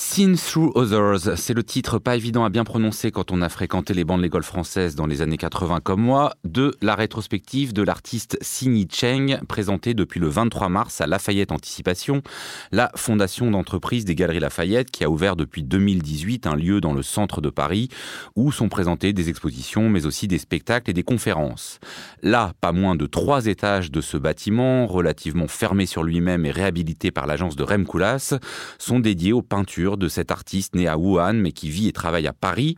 Seen Through Others, c'est le titre pas évident à bien prononcer quand on a fréquenté les bancs de l'école française dans les années 80 comme moi, de la rétrospective de l'artiste Sini Cheng, présentée depuis le 23 mars à Lafayette Anticipation, la fondation d'entreprise des Galeries Lafayette qui a ouvert depuis 2018 un lieu dans le centre de Paris où sont présentées des expositions mais aussi des spectacles et des conférences. Là, pas moins de trois étages de ce bâtiment, relativement fermé sur lui-même et réhabilité par l'agence de Rem Koolhaas, sont dédiés aux peintures de cet artiste né à Wuhan mais qui vit et travaille à Paris.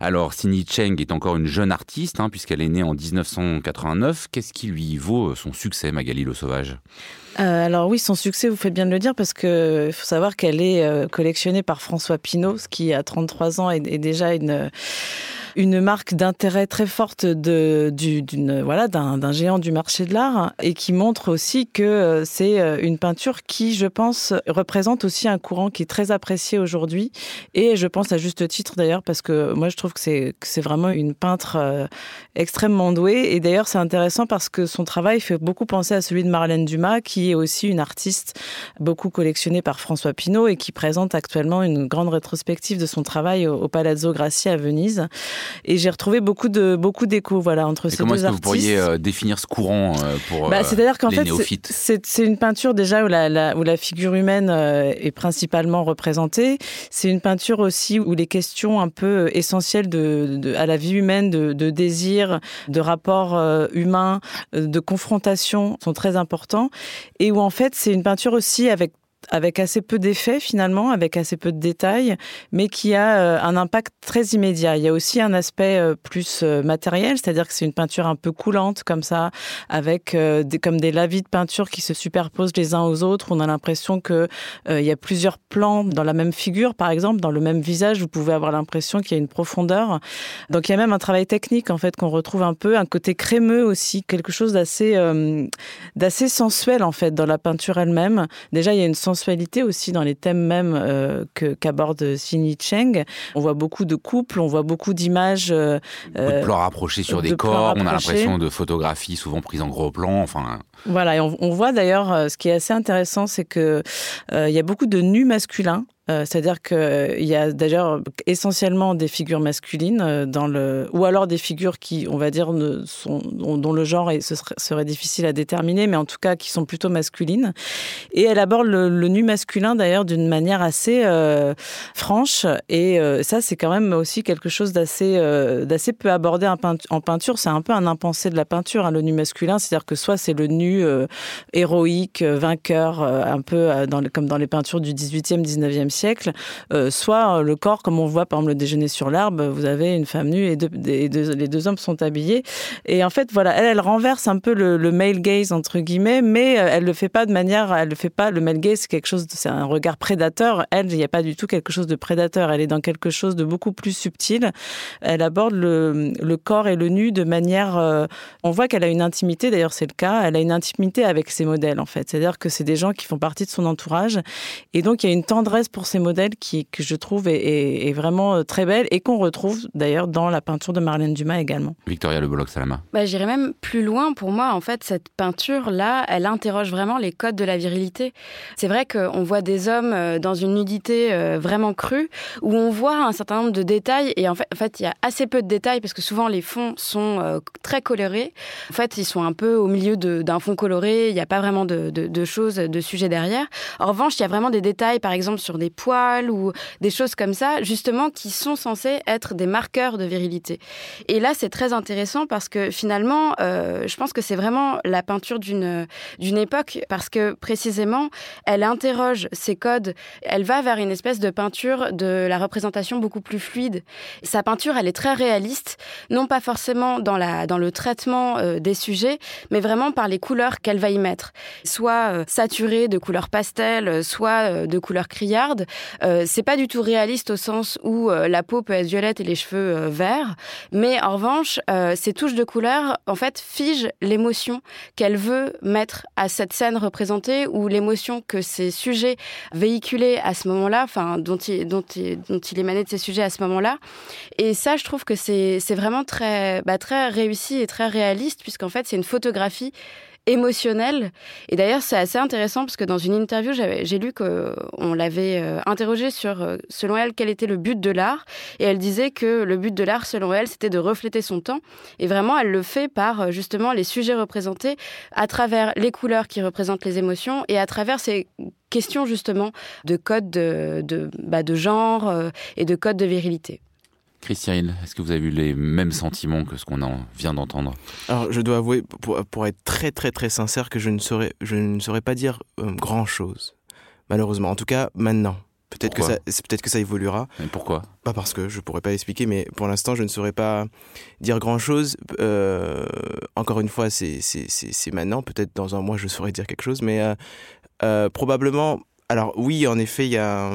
Alors Sini Cheng est encore une jeune artiste hein, puisqu'elle est née en 1989. Qu'est-ce qui lui vaut son succès, Magali Le Sauvage? Euh, alors oui, son succès, vous faites bien de le dire, parce qu'il faut savoir qu'elle est euh, collectionnée par François Pinault, ce qui à 33 ans est déjà une une marque d'intérêt très forte de, d'une, voilà, d'un, géant du marché de l'art et qui montre aussi que euh, c'est euh, une peinture qui, je pense, représente aussi un courant qui est très apprécié aujourd'hui. Et je pense à juste titre d'ailleurs, parce que moi je trouve que c'est, c'est vraiment une peintre euh, extrêmement douée. Et d'ailleurs, c'est intéressant parce que son travail fait beaucoup penser à celui de Marlène Dumas, qui est aussi une artiste beaucoup collectionnée par François Pinault et qui présente actuellement une grande rétrospective de son travail au, Palazzo Grassi à Venise. Et j'ai retrouvé beaucoup de beaucoup d'échos voilà entre ces deux artistes. Comment est-ce que vous pourriez euh, définir ce courant euh, pour bah, euh, C'est-à-dire qu'en fait, c'est, c'est une peinture déjà où la, la, où la figure humaine est principalement représentée. C'est une peinture aussi où les questions un peu essentielles de, de à la vie humaine, de, de désir, de rapport humain, de confrontation sont très importants. Et où en fait, c'est une peinture aussi avec avec assez peu d'effets finalement, avec assez peu de détails, mais qui a euh, un impact très immédiat. Il y a aussi un aspect euh, plus euh, matériel, c'est-à-dire que c'est une peinture un peu coulante comme ça, avec comme des lavis de peinture qui se superposent les uns aux autres. On a l'impression que il y a plusieurs plans dans la même figure, par exemple, dans le même visage, vous pouvez avoir l'impression qu'il y a une profondeur. Donc il y a même un travail technique en fait qu'on retrouve un peu, un côté crémeux aussi, quelque chose d'assez d'assez sensuel en fait dans la peinture elle-même. Déjà il y a une sensualité aussi dans les thèmes mêmes euh, que qu'aborde Sini Cheng. On voit beaucoup de couples, on voit beaucoup d'images. Euh, de plans rapprochés sur des corps. On a l'impression de photographies souvent prises en gros plan. Enfin. Voilà, et on, on voit d'ailleurs, euh, ce qui est assez intéressant, c'est que il y a beaucoup de nus masculins euh, c'est-à-dire qu'il y a d'ailleurs essentiellement des figures masculines euh, dans le, ou alors des figures qui, on va dire, dont le genre serait, difficile à déterminer, mais en tout cas qui sont plutôt masculines. Et elle aborde le, nu masculin d'ailleurs d'une manière assez euh, franche. Et ça, c'est quand même aussi quelque chose d'assez, d'assez peu abordé en peinture. C'est un peu un impensé de la peinture, hein, le nu masculin. C'est-à-dire que soit c'est le nu héroïque, vainqueur, un peu comme dans les peintures du 18e, 19e siècle, euh, soit euh, le corps, comme on voit par exemple le déjeuner sur l'arbre, vous avez une femme nue et, les deux hommes sont habillés. Et en fait, voilà, elle, renverse un peu le, male gaze entre guillemets, mais euh, elle le fait pas de manière, elle le fait pas. Le male gaze, c'est quelque chose, c'est un regard prédateur. Elle, il n'y a pas du tout quelque chose de prédateur. Elle est dans quelque chose de beaucoup plus subtil. Elle aborde le, corps et le nu de manière. on voit qu'elle a une intimité. D'ailleurs, c'est le cas. Elle a une intimité avec ses modèles, en fait. C'est-à-dire que c'est des gens qui font partie de son entourage, et donc il y a une tendresse pour ces modèles qui, que je trouve est, vraiment euh, très belle et qu'on retrouve d'ailleurs dans la peinture de Marlène Dumas également. Victoria Le Bolloc Salama. Bah, J'irais même plus loin. Pour moi, en fait, cette peinture-là, elle interroge vraiment les codes de la virilité. C'est vrai qu'on voit des hommes euh, dans une nudité euh, vraiment crue, où on voit un certain nombre de détails, et en fait, en fait, il y a assez peu de détails, parce que souvent les fonds sont très colorés. En fait, ils sont un peu au milieu d'un fond coloré, il n'y a pas vraiment de, de, de choses, de sujets derrière. En revanche, il y a vraiment des détails, par exemple, sur des poils ou des choses comme ça, justement, qui sont censés être des marqueurs de virilité. Et là, c'est très intéressant parce que finalement, euh, je pense que c'est vraiment la peinture d'une époque parce que précisément, elle interroge ces codes, elle va vers une espèce de peinture de la représentation beaucoup plus fluide. Sa peinture, elle est très réaliste, non pas forcément dans la dans le traitement euh, des sujets, mais vraiment par les couleurs qu'elle va y mettre, soit euh, saturées de couleurs pastel, soit de couleurs criardes, euh, c'est pas du tout réaliste au sens où euh, la peau peut être violette et les cheveux euh, verts, mais en revanche, ces touches de couleur, en fait, figent l'émotion qu'elle veut mettre à cette scène représentée ou l'émotion que ces sujets véhiculaient à ce moment-là, enfin, dont il, émanait de ces sujets à ce moment-là. Et ça, je trouve que c'est vraiment bah, très réussi et très réaliste, puisqu'en fait, c'est une photographie émotionnel. Et d'ailleurs, c'est assez intéressant parce que dans une interview, j'ai lu qu'on l'avait euh, interrogée sur, euh, selon elle, quel était le but de l'art. Et elle disait que le but de l'art, selon elle, c'était de refléter son temps. Et vraiment, elle le fait par euh, justement les sujets représentés à travers les couleurs qui représentent les émotions et à travers ces questions justement de code de, de, bah, de genre et de code de virilité. Christian, est-ce que vous avez eu les mêmes sentiments que ce qu'on vient d'entendre? Alors, je dois avouer, pour, être très très très sincère, que je ne saurais, je ne saurais pas dire euh, grand-chose, malheureusement. En tout cas, maintenant. Peut-être que ça, peut-être que ça évoluera. Et pourquoi? Pas parce que je pourrais pas l'expliquer, mais pour l'instant, je ne saurais pas dire grand-chose. Euh, encore une fois, c'est maintenant. Peut-être dans un mois, je saurais dire quelque chose, mais euh, probablement alors oui, en effet, il y a,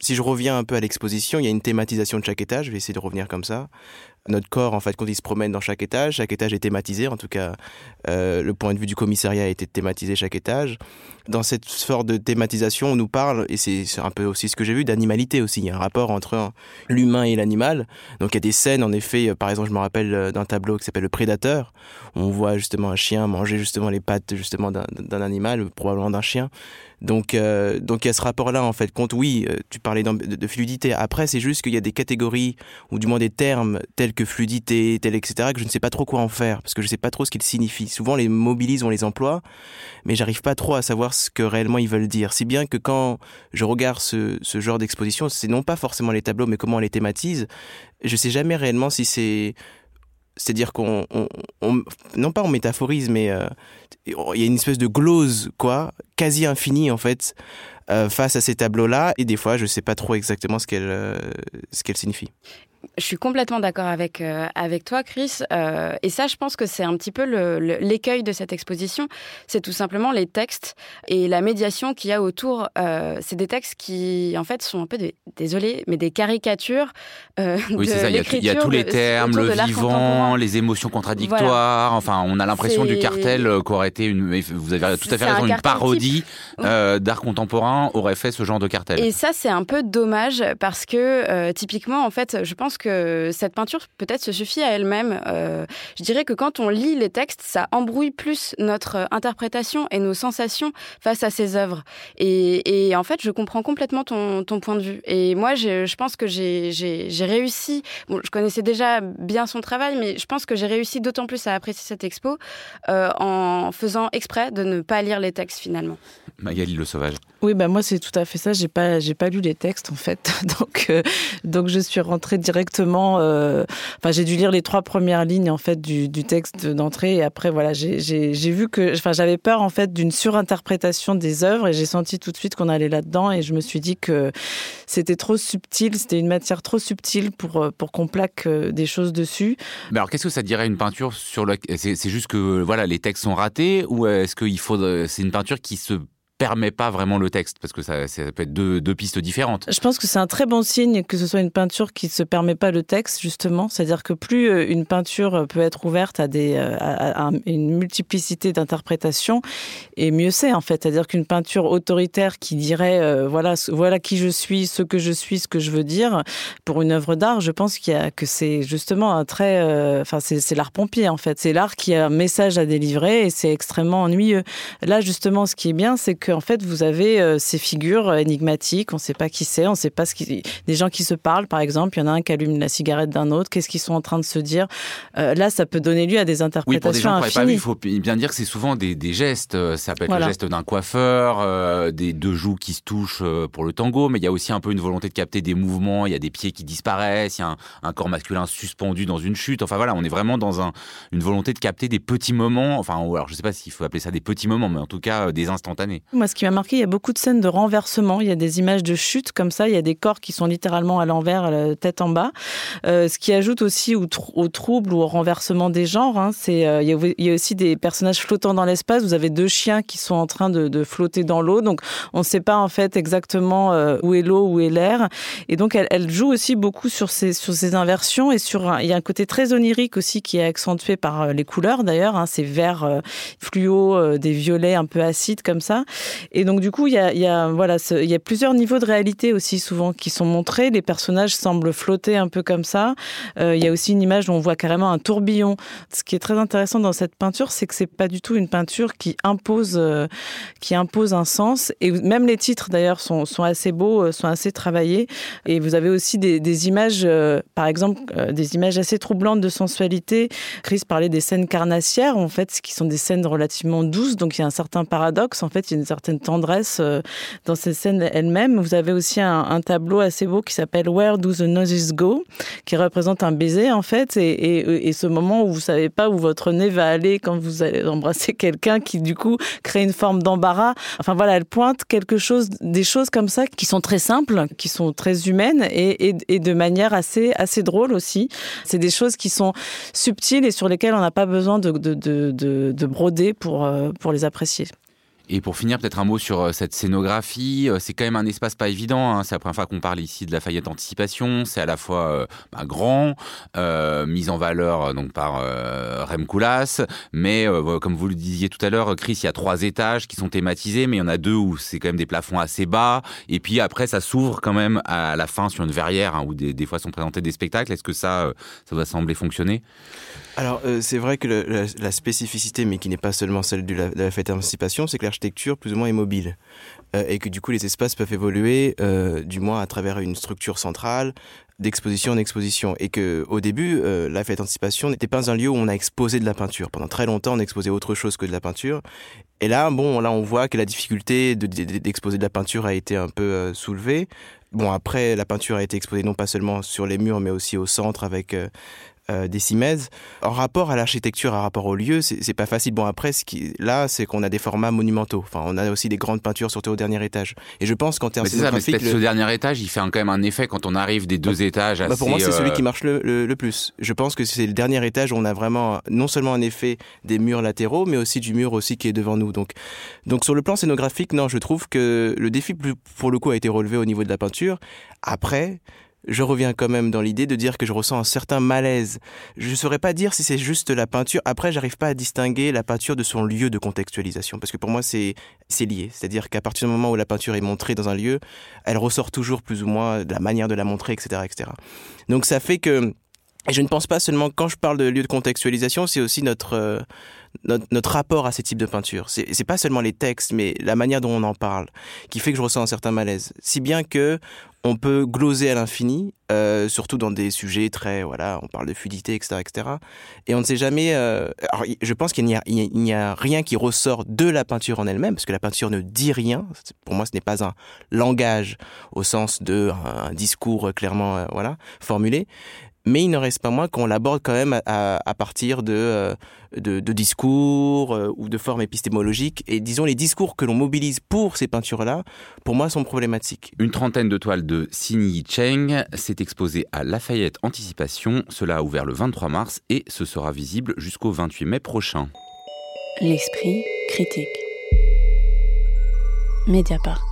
si je reviens un peu à l'exposition, il y a une thématisation de chaque étage. Je vais essayer de revenir comme ça. Notre corps, en fait, quand il se promène dans chaque étage, chaque étage est thématisé. En tout cas, euh, le point de vue du commissariat a été thématisé chaque étage. Dans cette sorte de thématisation, on nous parle, et c'est un peu aussi ce que j'ai vu, d'animalité aussi. Il y a un rapport entre l'humain et l'animal. Donc il y a des scènes, en effet, par exemple, je me rappelle euh, d'un tableau qui s'appelle Le Prédateur, où on voit justement un chien manger justement les pattes justement d'un animal, probablement d'un chien. Donc, euh, donc il y a ce rapport-là en fait. Compte, oui, euh, tu parlais de, de, fluidité. Après, c'est juste qu'il y a des catégories ou du moins des termes tels que fluidité, tel etc. que je ne sais pas trop quoi en faire parce que je ne sais pas trop ce qu'ils signifient. Souvent, les mobilise, on les emploie, mais j'arrive pas trop à savoir ce que réellement ils veulent dire. Si bien que quand je regarde ce, genre d'exposition, c'est non pas forcément les tableaux, mais comment on les thématise. Je sais jamais réellement si c'est c'est-à-dire qu'on, non pas on métaphorise, mais euh, il y a une espèce de glose, quoi, quasi infinie en fait, euh, face à ces tableaux-là. Et des fois, je ne sais pas trop exactement ce qu'elle, euh, ce signifie. Je suis complètement d'accord avec, euh, avec toi, Chris. Euh, et ça, je pense que c'est un petit peu l'écueil de cette exposition. C'est tout simplement les textes et la médiation qu'il y a autour. Euh, c'est des textes qui, en fait, sont un peu, des, désolé, mais des caricatures. oui, c'est ça. Il y, a, tous les termes, le vivant, les émotions contradictoires. Enfin, on a l'impression du cartel qu'aurait été une. Vous avez tout à fait raison, une parodie d'art contemporain aurait fait ce genre de cartel. Et ça, c'est un peu dommage parce que, typiquement, en fait, je pense que cette peinture peut-être se suffit à elle-même. Euh, je dirais que quand on lit les textes, ça embrouille plus notre interprétation et nos sensations face à ces œuvres. Et, en fait, je comprends complètement ton, point de vue. Et moi, je, pense que j'ai réussi. Bon, je connaissais déjà bien son travail, mais je pense que j'ai réussi d'autant plus à apprécier cette expo euh, en faisant exprès de ne pas lire les textes finalement. Magali Le Sauvage. Oui, bah moi c'est tout à fait ça. J'ai pas, j'ai pas lu les textes en fait, donc euh, donc je suis rentrée directement. Euh, enfin, j'ai dû lire les trois premières lignes en fait du, texte d'entrée. Et après voilà, j'ai vu que, enfin, j'avais peur en fait d'une surinterprétation des œuvres. Et j'ai senti tout de suite qu'on allait là-dedans. Et je me suis dit que c'était trop subtil, c'était une matière trop subtile pour euh, pour qu'on plaque des choses dessus. Mais alors qu'est-ce que ça dirait une peinture sur le C'est juste que voilà, les textes sont ratés? Ou est-ce qu'il faut c'est une peinture qui se permet pas vraiment le texte parce que ça, peut être deux, pistes différentes. Je pense que c'est un très bon signe que ce soit une peinture qui se permet pas le texte justement, c'est-à-dire que plus euh, une peinture peut être ouverte à des euh, à, une multiplicité d'interprétations et mieux c'est en fait, c'est-à-dire qu'une peinture autoritaire qui dirait euh, voilà voilà qui je suis, ce que je suis, ce que je veux dire pour une œuvre d'art, je pense qu'il y a que c'est justement un très enfin c'est l'art pompier en fait, c'est l'art qui a un message à délivrer et c'est extrêmement ennuyeux. Là justement ce qui est bien c'est que en fait, vous avez euh, ces figures énigmatiques, on ne sait pas qui c'est, on ne sait pas ce qui... Des gens qui se parlent, par exemple, il y en a un qui allume la cigarette d'un autre, qu'est-ce qu'ils sont en train de se dire? Euh, Là, ça peut donner lieu à des interprétations oui, pour des gens il faut bien dire que c'est souvent des, gestes. Euh, ça peut être le geste d'un coiffeur, des deux joues qui se touchent pour le tango, mais il y a aussi un peu une volonté de capter des mouvements, il y a des pieds qui disparaissent, il y a un, corps masculin suspendu dans une chute. Enfin voilà, on est vraiment dans un, une volonté de capter des petits moments, enfin, alors je ne sais pas s'il faut appeler ça des petits moments, mais en tout cas des instantanés. Moi, ce qui m'a marqué, il y a beaucoup de scènes de renversement. Il y a des images de chute comme ça. Il y a des corps qui sont littéralement à l'envers, la tête en bas. Euh, ce qui ajoute aussi au, trouble ou au renversement des genres. Hein. C'est, euh, il, y a, aussi des personnages flottants dans l'espace. Vous avez deux chiens qui sont en train de, flotter dans l'eau. Donc, on ne sait pas en fait exactement euh, où est l'eau, où est l'air. Et donc, elle, joue aussi beaucoup sur ces, sur ces inversions et sur. il y a un côté très onirique aussi qui est accentué par les couleurs d'ailleurs. Hein, ces verts fluo, des violets un peu acides comme ça. Et donc du coup, il y a, voilà, il y a plusieurs niveaux de réalité aussi souvent qui sont montrés. Les personnages semblent flotter un peu comme ça. Euh, il y a aussi une image où on voit carrément un tourbillon. Ce qui est très intéressant dans cette peinture, c'est que c'est pas du tout une peinture qui impose, euh, qui impose un sens. Et même les titres d'ailleurs sont, sont assez beaux, euh, sont assez travaillés. Et vous avez aussi des, images, par exemple, des images assez troublantes de sensualité. Chris parlait des scènes carnassières, en fait, qui sont des scènes relativement douces. Donc il y a un certain paradoxe. En fait, il y a une certaine tendresse euh, dans ces scènes elles-mêmes. Vous avez aussi un, tableau assez beau qui s'appelle Where Do the Noses Go, qui représente un baiser en fait, et, et, ce moment où vous savez pas où votre nez va aller quand vous allez embrasser quelqu'un, qui du coup crée une forme d'embarras. Enfin voilà, elle pointe quelque chose, des choses comme ça qui sont très simples, qui sont très humaines et, de manière assez drôle aussi. C'est des choses qui sont subtiles et sur lesquelles on n'a pas besoin de, de, de, de, de broder euh, pour les apprécier. Et pour finir, peut-être un mot sur euh, cette scénographie. Euh, c'est quand même un espace pas évident. Hein. C'est la première fois qu'on parle ici de Lafayette Anticipation. C'est à la fois euh, bah, grand, euh, mis en valeur donc par euh, Rem Koolhaas, mais comme vous le disiez tout à l'heure, Chris, il y a trois étages qui sont thématisés, mais il y en a deux où c'est quand même des plafonds assez bas. Et puis après, ça s'ouvre quand même à la fin sur une verrière hein, où des, fois sont présentés des spectacles. Est-ce que ça, ça doit sembler fonctionner? Alors, c'est vrai que la, la, spécificité, mais qui n'est pas seulement celle de la, de la fête d'anticipation, c'est que plus ou moins, est mobile. Euh, et que du coup, les espaces peuvent évoluer, euh, du moins à travers une structure centrale, d'exposition en exposition. Et que au début, euh, la fête d'anticipation n'était pas un lieu où on a exposé de la peinture. Pendant très longtemps, on exposait autre chose que de la peinture. Et là, bon, là, on voit que la difficulté d'exposer de, de, la peinture a été un peu soulevée. Bon, après, la peinture a été exposée non pas seulement sur les murs, mais aussi au centre avec euh, euh, des cimaises. En rapport à l'architecture, en rapport au lieu, c'est pas facile. Bon, après, ce qui, là, c'est qu'on a des formats monumentaux. Enfin, on a aussi des grandes peintures, surtout au dernier étage. Et je pense qu'en termes mais le... ce dernier étage, il fait quand même un effet quand on arrive des deux étages. Assez, bah pour moi, c'est euh... celui qui marche le, le, le, plus. Je pense que c'est le dernier étage où on a vraiment non seulement un effet des murs latéraux, mais aussi du mur aussi qui est devant nous. Donc, donc sur le plan scénographique, non, je trouve que le défi, pour le coup, a été relevé au niveau de la peinture. Après, je reviens quand même dans l'idée de dire que je ressens un certain malaise. Je ne saurais pas dire si c'est juste la peinture. Après, j'arrive pas à distinguer la peinture de son lieu de contextualisation, parce que pour moi, c'est lié. C'est-à-dire qu'à partir du moment où la peinture est montrée dans un lieu, elle ressort toujours plus ou moins de la manière de la montrer, etc., etc. Donc ça fait que et je ne pense pas seulement quand je parle de lieu de contextualisation, c'est aussi notre, euh, notre, rapport à ces types de peintures. C'est pas seulement les textes, mais la manière dont on en parle, qui fait que je ressens un certain malaise. Si bien que on peut gloser à l'infini, euh, surtout dans des sujets très, voilà, on parle de fluidité, etc., etc. Et on ne sait jamais. Euh, alors, je pense qu'il n'y a, rien qui ressort de la peinture en elle-même, parce que la peinture ne dit rien. Pour moi, ce n'est pas un langage au sens de un discours clairement, euh, voilà, formulé mais il ne reste pas moins qu'on l'aborde quand même à, à, partir de, euh, de, de discours euh, ou de formes épistémologiques. Et disons, les discours que l'on mobilise pour ces peintures-là, pour moi, sont problématiques. Une trentaine de toiles de Xinyi Cheng s'est exposée à Lafayette Anticipation. Cela a ouvert le 23 mars et ce sera visible jusqu'au 28 mai prochain. L'esprit critique. Mediapart.